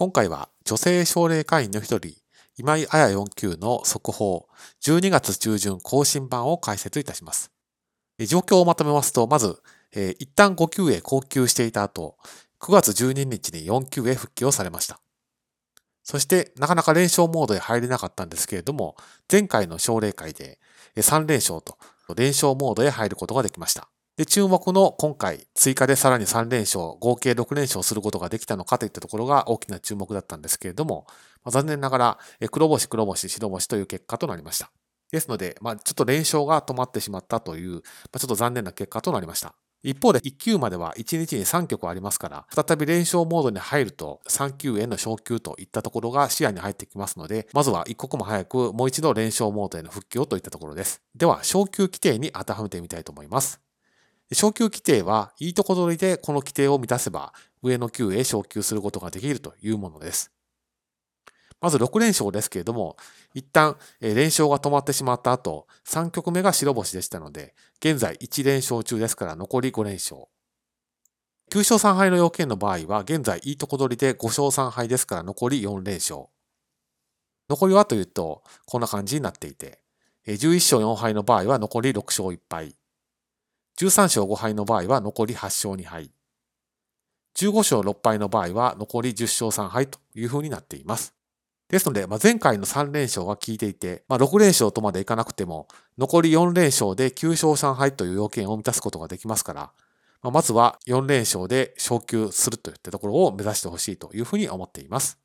今回は女性奨励会員の一人、今井彩4級の速報、12月中旬更新版を解説いたします。状況をまとめますと、まず、えー、一旦5級へ降級していた後、9月12日に4級へ復帰をされました。そして、なかなか連勝モードへ入れなかったんですけれども、前回の奨励会で3連勝と連勝モードへ入ることができました。で、注目の今回、追加でさらに3連勝、合計6連勝することができたのかといったところが大きな注目だったんですけれども、まあ、残念ながら、黒星、黒星、白星という結果となりました。ですので、まあ、ちょっと連勝が止まってしまったという、まあ、ちょっと残念な結果となりました。一方で1級までは1日に3局ありますから、再び連勝モードに入ると3級への昇級といったところが視野に入ってきますので、まずは一刻も早くもう一度連勝モードへの復帰をといったところです。では、昇級規定に当てはめてみたいと思います。昇級規定はいいとこ取りでこの規定を満たせば上の級へ昇級することができるというものです。まず6連勝ですけれども、一旦連勝が止まってしまった後、3局目が白星でしたので、現在1連勝中ですから残り5連勝。9勝3敗の要件の場合は、現在いいとこ取りで5勝3敗ですから残り4連勝。残りはというと、こんな感じになっていて、11勝4敗の場合は残り6勝1敗。13勝5敗の場合は残り8勝2敗。15勝6敗の場合は残り10勝3敗というふうになっています。ですので、まあ、前回の3連勝が効いていて、まあ、6連勝とまでいかなくても、残り4連勝で9勝3敗という要件を満たすことができますから、まあ、まずは4連勝で昇級するといったところを目指してほしいというふうに思っています。